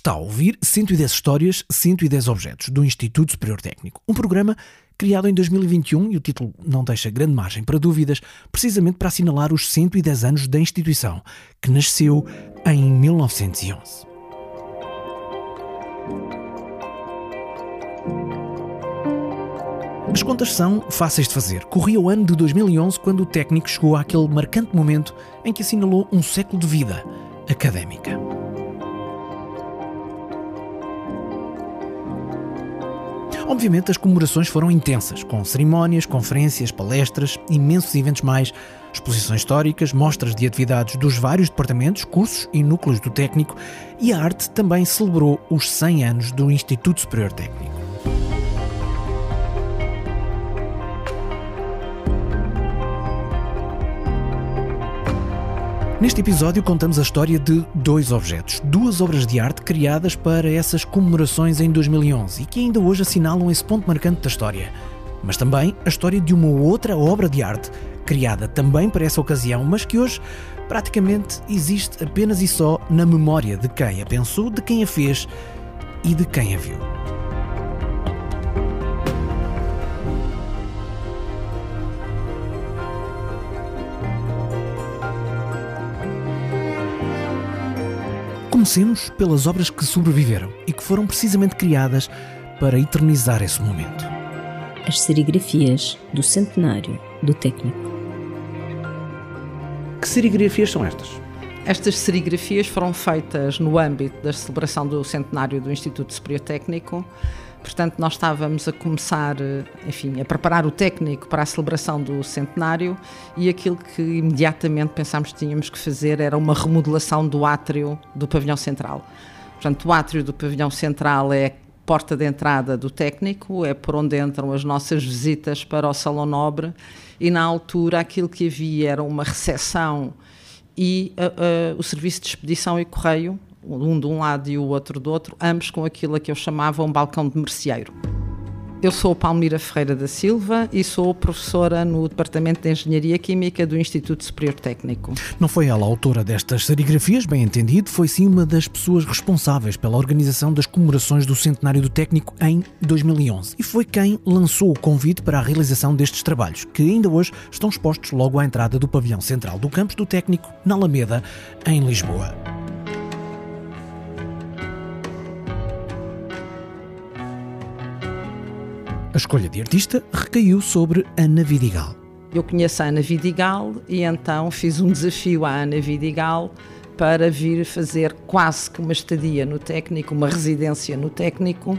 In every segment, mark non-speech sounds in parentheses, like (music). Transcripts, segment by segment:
Está a ouvir 110 histórias, 110 objetos do Instituto Superior Técnico. Um programa criado em 2021 e o título não deixa grande margem para dúvidas, precisamente para assinalar os 110 anos da instituição, que nasceu em 1911. As contas são fáceis de fazer. Corria o ano de 2011 quando o técnico chegou àquele marcante momento em que assinalou um século de vida académica. Obviamente, as comemorações foram intensas, com cerimónias, conferências, palestras, imensos eventos mais, exposições históricas, mostras de atividades dos vários departamentos, cursos e núcleos do técnico, e a arte também celebrou os 100 anos do Instituto Superior Técnico. Neste episódio contamos a história de dois objetos, duas obras de arte criadas para essas comemorações em 2011 e que ainda hoje assinalam esse ponto marcante da história. Mas também a história de uma outra obra de arte criada também para essa ocasião, mas que hoje praticamente existe apenas e só na memória de quem a pensou, de quem a fez e de quem a viu. Comecemos pelas obras que sobreviveram e que foram precisamente criadas para eternizar esse momento. As serigrafias do centenário do técnico. Que serigrafias são estas? Estas serigrafias foram feitas no âmbito da celebração do centenário do Instituto Superior Técnico Portanto, nós estávamos a começar, enfim, a preparar o técnico para a celebração do centenário e aquilo que imediatamente pensámos que tínhamos que fazer era uma remodelação do átrio do pavilhão central. Portanto, o átrio do pavilhão central é porta de entrada do técnico, é por onde entram as nossas visitas para o Salão Nobre e na altura aquilo que havia era uma recepção e uh, uh, o serviço de expedição e correio um de um lado e o outro do outro, ambos com aquilo a que eu chamava um balcão de merceeiro. Eu sou Palmira Ferreira da Silva e sou professora no Departamento de Engenharia Química do Instituto Superior Técnico. Não foi ela a autora destas serigrafias, bem entendido, foi sim uma das pessoas responsáveis pela organização das comemorações do centenário do técnico em 2011 e foi quem lançou o convite para a realização destes trabalhos, que ainda hoje estão expostos logo à entrada do pavilhão central do campus do técnico, na Alameda, em Lisboa. Escolha de artista recaiu sobre Ana Vidigal. Eu conheço a Ana Vidigal e então fiz um desafio à Ana Vidigal para vir fazer quase que uma estadia no técnico, uma residência no técnico,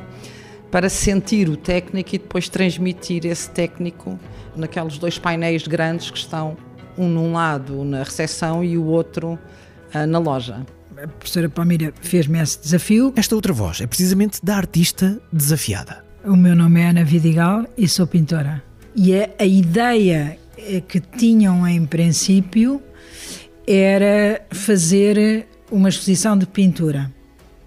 para sentir o técnico e depois transmitir esse técnico naqueles dois painéis grandes que estão um num lado na recepção e o outro uh, na loja. A professora Palmira fez-me esse desafio. Esta outra voz é precisamente da artista desafiada. O meu nome é Ana Vidigal e sou pintora. E a, ideia que tinham em princípio era fazer uma exposição de pintura.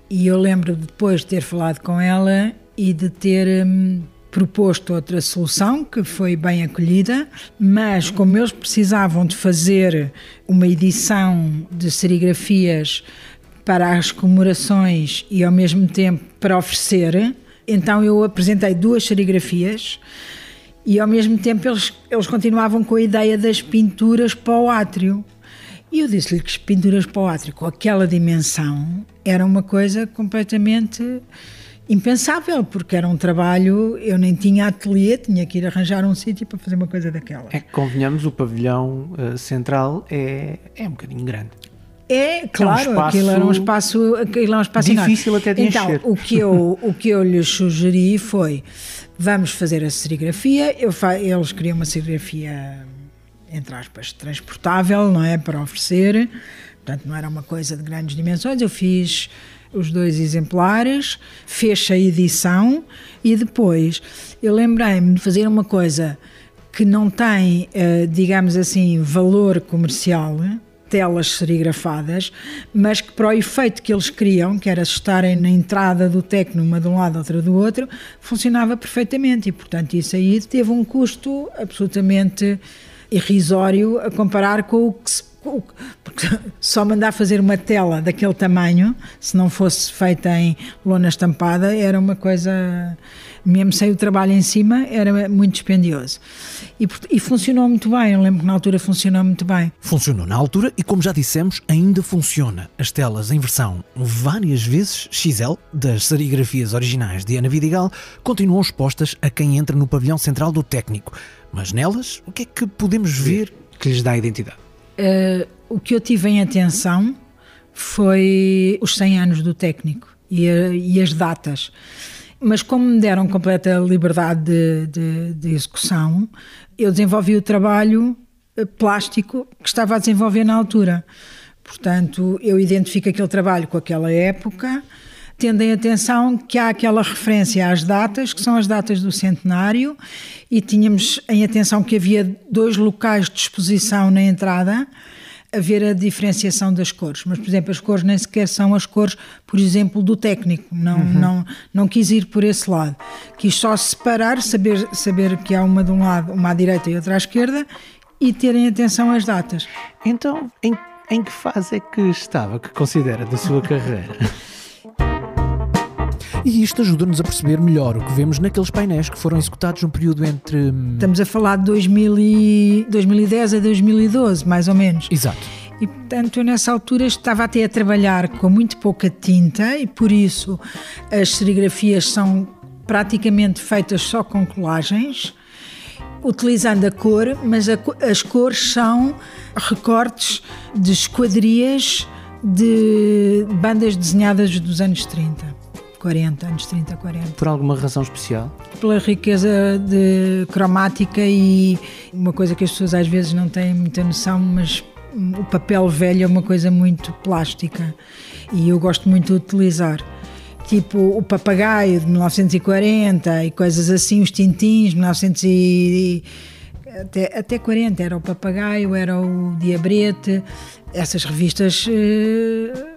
E eu lembro de depois de ter falado com ela e de ter hum, proposto outra solução que foi bem acolhida, mas como eles precisavam de fazer uma edição de serigrafias para as comemorações e ao mesmo tempo para oferecer, então eu apresentei duas serigrafias e ao mesmo tempo eles, eles continuavam com a ideia das pinturas para o átrio. E eu disse-lhe que as pinturas para o átrio com aquela dimensão era uma coisa completamente impensável, porque era um trabalho, eu nem tinha ateliê, tinha que ir arranjar um sítio para fazer uma coisa daquela. É que convenhamos, o pavilhão uh, central é, é um bocadinho grande. É, claro, é um aquilo era um espaço, aquilo era um espaço difícil enorme. até de então, encher. o que eu (laughs) o que eu lhes sugeri foi vamos fazer a serigrafia. Eu fa eles queriam uma serigrafia entre aspas transportável, não é para oferecer. Portanto, não era uma coisa de grandes dimensões. Eu fiz os dois exemplares, fecha a edição e depois eu lembrei-me de fazer uma coisa que não tem, eh, digamos assim, valor comercial telas serigrafadas, mas que para o efeito que eles queriam, que era estarem na entrada do tecno uma de um lado, outra do outro, funcionava perfeitamente. E, portanto, isso aí teve um custo absolutamente irrisório a comparar com o que se só mandar fazer uma tela daquele tamanho, se não fosse feita em lona estampada, era uma coisa, mesmo sem o trabalho em cima, era muito dispendioso. E, e funcionou muito bem, eu lembro que na altura funcionou muito bem. Funcionou na altura e, como já dissemos, ainda funciona. As telas em versão várias vezes XL das serigrafias originais de Ana Vidigal continuam expostas a quem entra no pavilhão central do técnico. Mas nelas, o que é que podemos ver que lhes dá identidade? Uh, o que eu tive em atenção foi os 100 anos do técnico e, a, e as datas. Mas como me deram completa liberdade de, de, de, execução, eu desenvolvi o trabalho eh, plástico que estava a desenvolver na altura. Portanto, eu identifico aquele trabalho com aquela época, tendo em atenção que há aquela referência às datas, que são as datas do centenário, e tínhamos em atenção que havia dois locais de exposição na entrada, a ver a diferenciação das cores. Mas, por exemplo, as cores nem sequer são as cores, por exemplo, do técnico. Não, uhum. não, não quis ir por esse lado. Quis só separar, saber, saber que há uma de um lado, uma à direita e outra à esquerda, e terem atenção às datas. Então, em, em que fase é que estava, que considera da sua (laughs) carreira? E isto ajuda-nos a perceber melhor o que vemos naqueles painéis que foram executados num período entre. Hum, Estamos a falar de 2000 e 2010 a 2012, mais ou menos. Exato. E portanto, eu nessa altura estava até a trabalhar com muito pouca tinta e por isso as serigrafias são praticamente feitas só com colagens, utilizando a cor, mas a, as cores são recortes de esquadrias de bandas desenhadas dos anos 30. 40, anos 30, 40. Por alguma razão especial? Pela riqueza de cromática e uma coisa que as pessoas às vezes não têm muita noção, mas o papel velho é uma coisa muito plástica e eu gosto muito de utilizar. Tipo o papagaio de 1940 e coisas assim, os tintins de 1900 e até, até 40 era o papagaio, era o diabrete, essas revistas uh,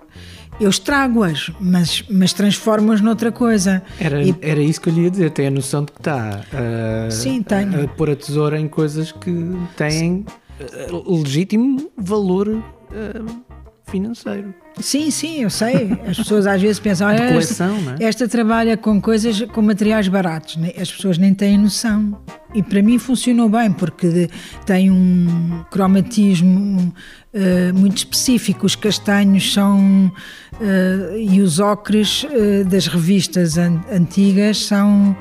eu estrago-as, mas, mas transformo-as noutra coisa. Era, e... era isso que eu lhe ia dizer, tem a noção de que está a, Sim, tenho. a pôr a tesoura em coisas que têm eh, legítimo valor uh, financeiro. Sim, sim, eu sei. As pessoas às vezes pensam, olha, esta, é? esta trabalha com coisas, com materiais baratos. Né? As pessoas nem têm noção. E para mim funcionou bem, porque tem um cromatismo uh, muito específico. Os castanhos são. Uh, e os ocres uh, das revistas an antigas são.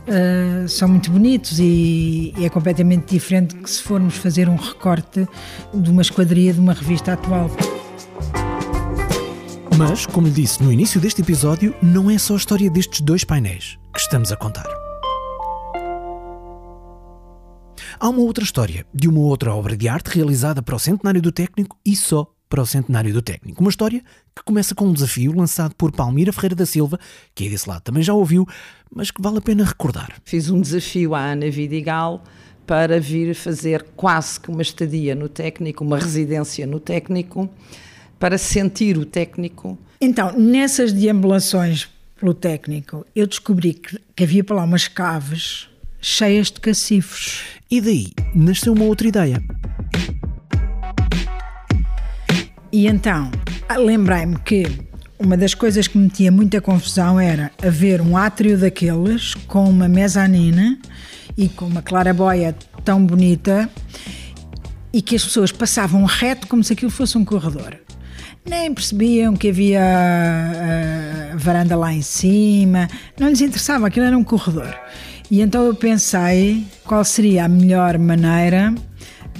Uh, são muito bonitos e, e, é completamente diferente que se formos fazer um recorte de uma esquadria de uma revista atual. Mas, como lhe disse no início deste episódio, não é só a história destes dois painéis que estamos a contar. Há uma outra história de uma outra obra de arte realizada para o centenário do técnico e só para o centenário do técnico. Uma história que começa com um desafio lançado por Palmira Ferreira da Silva, que aí desse lado também já ouviu, mas que vale a pena recordar. Fiz um desafio à Ana Vidigal para vir fazer quase que uma estadia no técnico, uma residência no técnico, para sentir o técnico. Então, nessas deambulações pelo técnico, eu descobri que, que havia para lá umas caves cheias de cacifos. E daí nasceu uma outra ideia. E então, lembrei-me que uma das coisas que me metia muita confusão era haver um átrio daqueles com uma mezanina e com uma claraboia tão bonita e que as pessoas passavam reto como se aquilo fosse um corredor nem percebiam que havia a, a varanda lá em cima, não lhes interessava, aquilo era um corredor. E então eu pensei qual seria a melhor maneira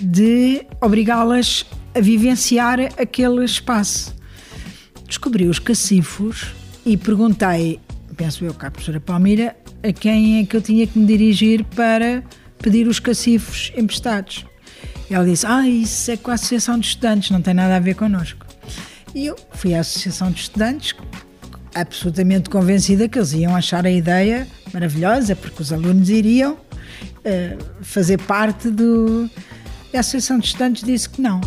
de obrigá-las a vivenciar aquele espaço. Descobri os cacifos e perguntei, penso eu, cá a professora Palmira, a quem é que eu tinha que me dirigir para pedir os cacifos emprestados. Ela disse: Ah, isso é com a Associação de Estudantes, não tem nada a ver connosco. E eu fui à Associação de Estudantes, absolutamente convencida que eles iam achar a ideia maravilhosa, porque os alunos iriam uh, fazer parte do. E a Associação de Estudantes disse que não,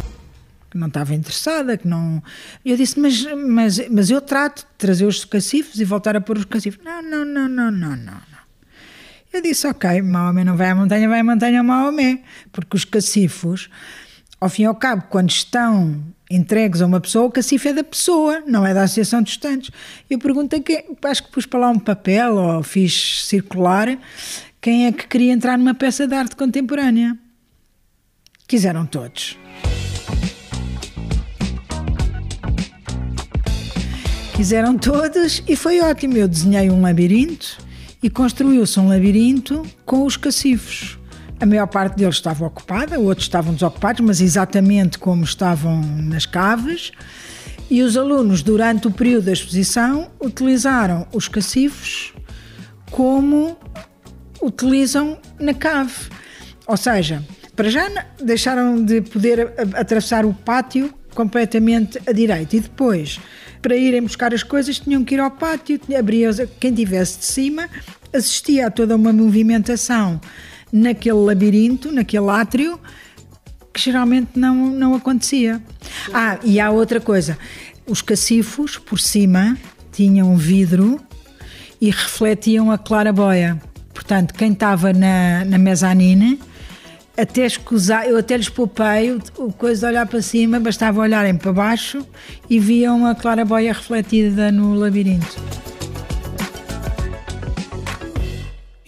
que não estava interessada, que não. Eu disse, mas, mas, mas eu trato de trazer os cacifos e voltar a pôr os cacifos. Não, não, não, não, não, não. Eu disse, ok, Maomé não vai à montanha, vai à montanha Maomé, porque os cacifos ao fim e ao cabo, quando estão entregues a uma pessoa, o cacifo é da pessoa, não é da Associação de Estudantes. Eu pergunto quem, acho que pus para lá um papel ou fiz circular, quem é que queria entrar numa peça de arte contemporânea. Quiseram todos. Quiseram todos e foi ótimo. Eu desenhei um labirinto e construiu-se um labirinto com os cacifos. A maior parte deles estava ocupada, outros estavam desocupados, mas exatamente como estavam nas caves. E os alunos, durante o período da exposição, utilizaram os cacifos como utilizam na cave. Ou seja, para já deixaram de poder atravessar o pátio completamente à direita e depois para irem buscar as coisas tinham que ir ao pátio, abria quem tivesse de cima, assistia a toda uma movimentação naquele labirinto, naquele átrio, que geralmente não, não acontecia. Ah, e há outra coisa: os cacifos por cima tinham vidro e refletiam a claraboia. Portanto, quem estava na, na mezanine até escusar, eu até lhes poupei o, coisa de olhar para cima, bastava olharem para baixo e viam a claraboia refletida no labirinto.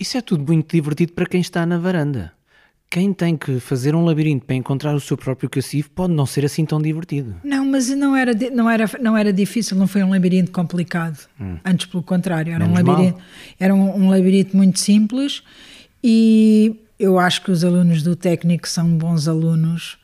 Isso é tudo muito divertido para quem está na varanda. Quem tem que fazer um labirinto para encontrar o seu próprio cacifo pode não ser assim tão divertido. Não, mas não era, não era, não era difícil, não foi um labirinto complicado. Hum. Antes, pelo contrário, era um labirinto, era um, um labirinto muito simples e eu acho que os alunos do técnico são bons alunos.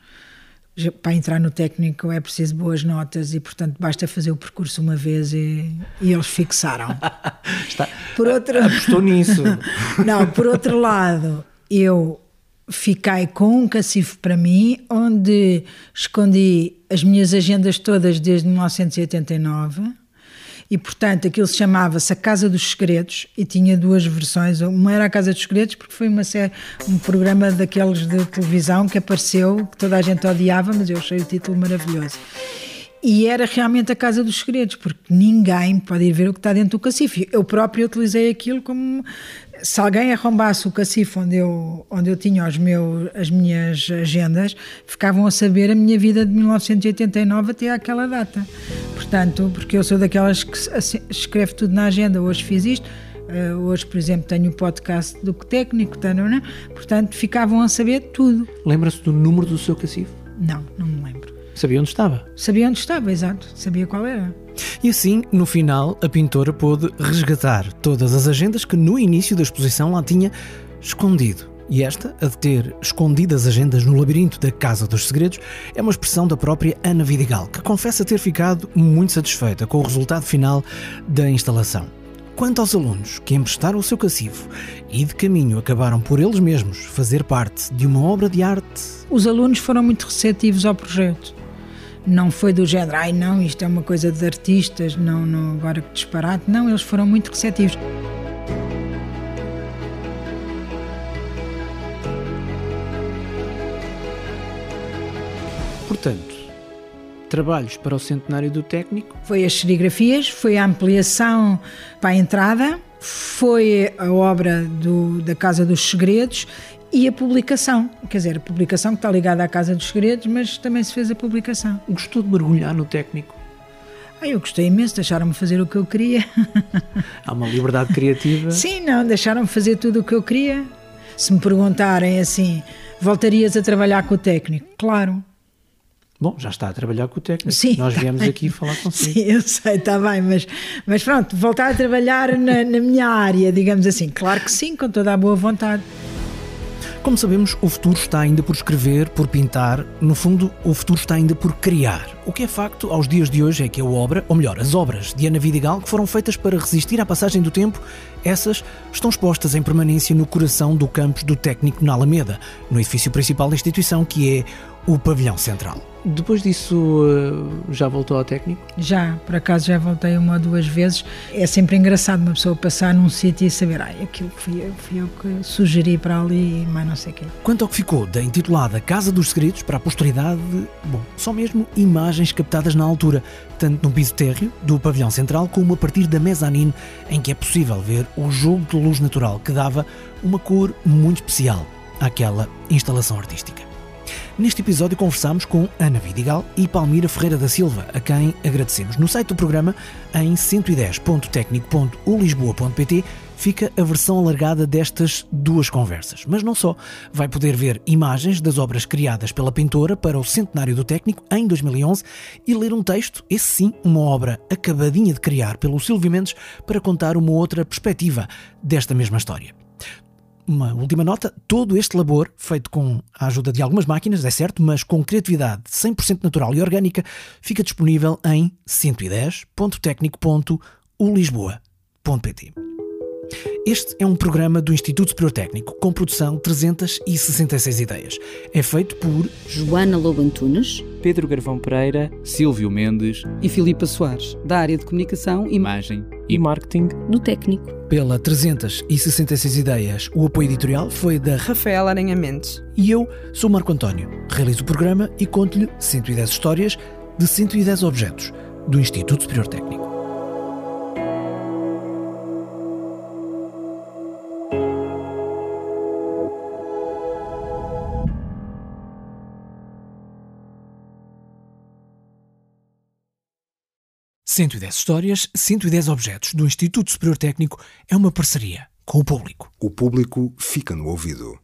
Para entrar no técnico é preciso boas notas e, portanto, basta fazer o percurso uma vez e, e eles fixaram. (laughs) Está, por outro... Apostou nisso. (laughs) Não, por outro lado, eu fiquei com um cacifo para mim, onde escondi as minhas agendas todas desde 1989 e, portanto, aquilo se chamava-se A Casa dos Segredos e tinha duas versões. Uma era A Casa dos Segredos, porque foi uma série, um programa daqueles de televisão que apareceu, que toda a gente odiava, mas eu achei o título maravilhoso. E era realmente a Casa dos Segredos, porque ninguém pode ir ver o que está dentro do cacifo. Eu próprio utilizei aquilo como se alguém arrombasse o cacifo onde eu, onde eu tinha os meus, as minhas agendas, ficavam a saber a minha vida de 1989 até àquela data. Portanto, porque eu sou daquelas que escreve tudo na agenda, hoje fiz isto, uh, hoje, por exemplo, tenho o podcast do técnico, tá, não, não, portanto, ficavam a saber tudo. Lembra-se do número do seu cacifo? Não, não me lembro. Sabia onde estava? Sabia onde estava, exato. Sabia qual era. E assim, no final, a pintora pôde resgatar todas as agendas que no início da exposição lá tinha escondido. E esta, a de ter escondido as agendas no labirinto da Casa dos Segredos, é uma expressão da própria Ana Vidigal, que confessa ter ficado muito satisfeita com o resultado final da instalação. Quanto aos alunos que emprestaram o seu cacifo e de caminho acabaram por eles mesmos fazer parte de uma obra de arte. Os alunos foram muito receptivos ao projeto não foi do género, ai não, isto é uma coisa de artistas, não, não agora que disparate. Não, eles foram muito receptivos. Portanto, trabalhos para o centenário do técnico? Foi as serigrafias, foi a ampliação para a entrada, foi a obra do, da Casa dos Segredos e a publicação. Quer dizer, a publicação que está ligada à Casa dos Segredos, mas também se fez a publicação. Gostou de mergulhar no técnico? Ah, eu gostei imenso, deixaram-me fazer o que eu queria. (laughs) Há uma liberdade criativa? Sim, não, deixaram-me fazer tudo o que eu queria. Se me perguntarem assim, voltarias a trabalhar com o técnico? Claro. Bom, já está a trabalhar com o técnico. Sim, Nós tá viemos bem. aqui falar (laughs) consigo. Sim, eu sei, está bem, mas, mas pronto, voltar a trabalhar na, na minha área, digamos assim. Claro que sim, com toda a boa vontade. Como sabemos, o futuro está ainda por escrever, por pintar. No fundo, o futuro está ainda por criar. O que é facto aos dias de hoje é que a obra, ou melhor, as obras de Ana Vidigal, que foram feitas para resistir à passagem do tempo, essas estão expostas em permanência no coração do campus do Técnico na Alameda, no edifício principal da instituição, que é o Pavilhão Central. Depois disso, eh, já voltou ao técnico? Já, por acaso já voltei uma ou duas vezes. É sempre engraçado uma pessoa passar num sítio e saber, ai, aquilo fui eu, fui eu que sugeri para ali e mais não sei o quê. Quanto ao que ficou da intitulada Casa dos Segredos para a posteridade, bom, só mesmo imagens captadas na altura, tanto no piso térreo do pavilhão central como a partir da mezanine, em que é possível ver o jogo de luz natural que dava uma cor muito especial àquela instalação artística. Neste episódio conversamos com Ana Vidigal e Palmira Ferreira da Silva, a quem agradecemos. No site do programa, em 110.tecnico.ulisboa.pt, fica a versão alargada destas duas conversas. Mas não só. Vai poder ver imagens das obras criadas pela pintora para o centenário do técnico em 2011 e ler um texto, esse sim, uma obra acabadinha de criar pelo Silvio Mendes para contar uma outra perspectiva desta mesma história uma última nota: todo este labor, feito com a ajuda de algumas máquinas, é certo, mas com criatividade 100% natural e orgânica, fica disponível em 110.tecnico.ulisboa.pt. Este é um programa do Instituto Superior Técnico com produção 366 ideias. É feito por Joana Lobo Antunes, Pedro Garvão Pereira, Silvio Mendes e Filipa Soares, da área de comunicação, imagem e marketing do técnico. Pela 366 ideias, o apoio editorial foi da Rafael Aranha Mendes. E eu sou Marco António. Realizo o programa e conto-lhe 110 histórias de 110 objetos do Instituto Superior Técnico. 110 histórias, 110 objetos do Instituto Superior Técnico é uma parceria com o público. O público fica no ouvido.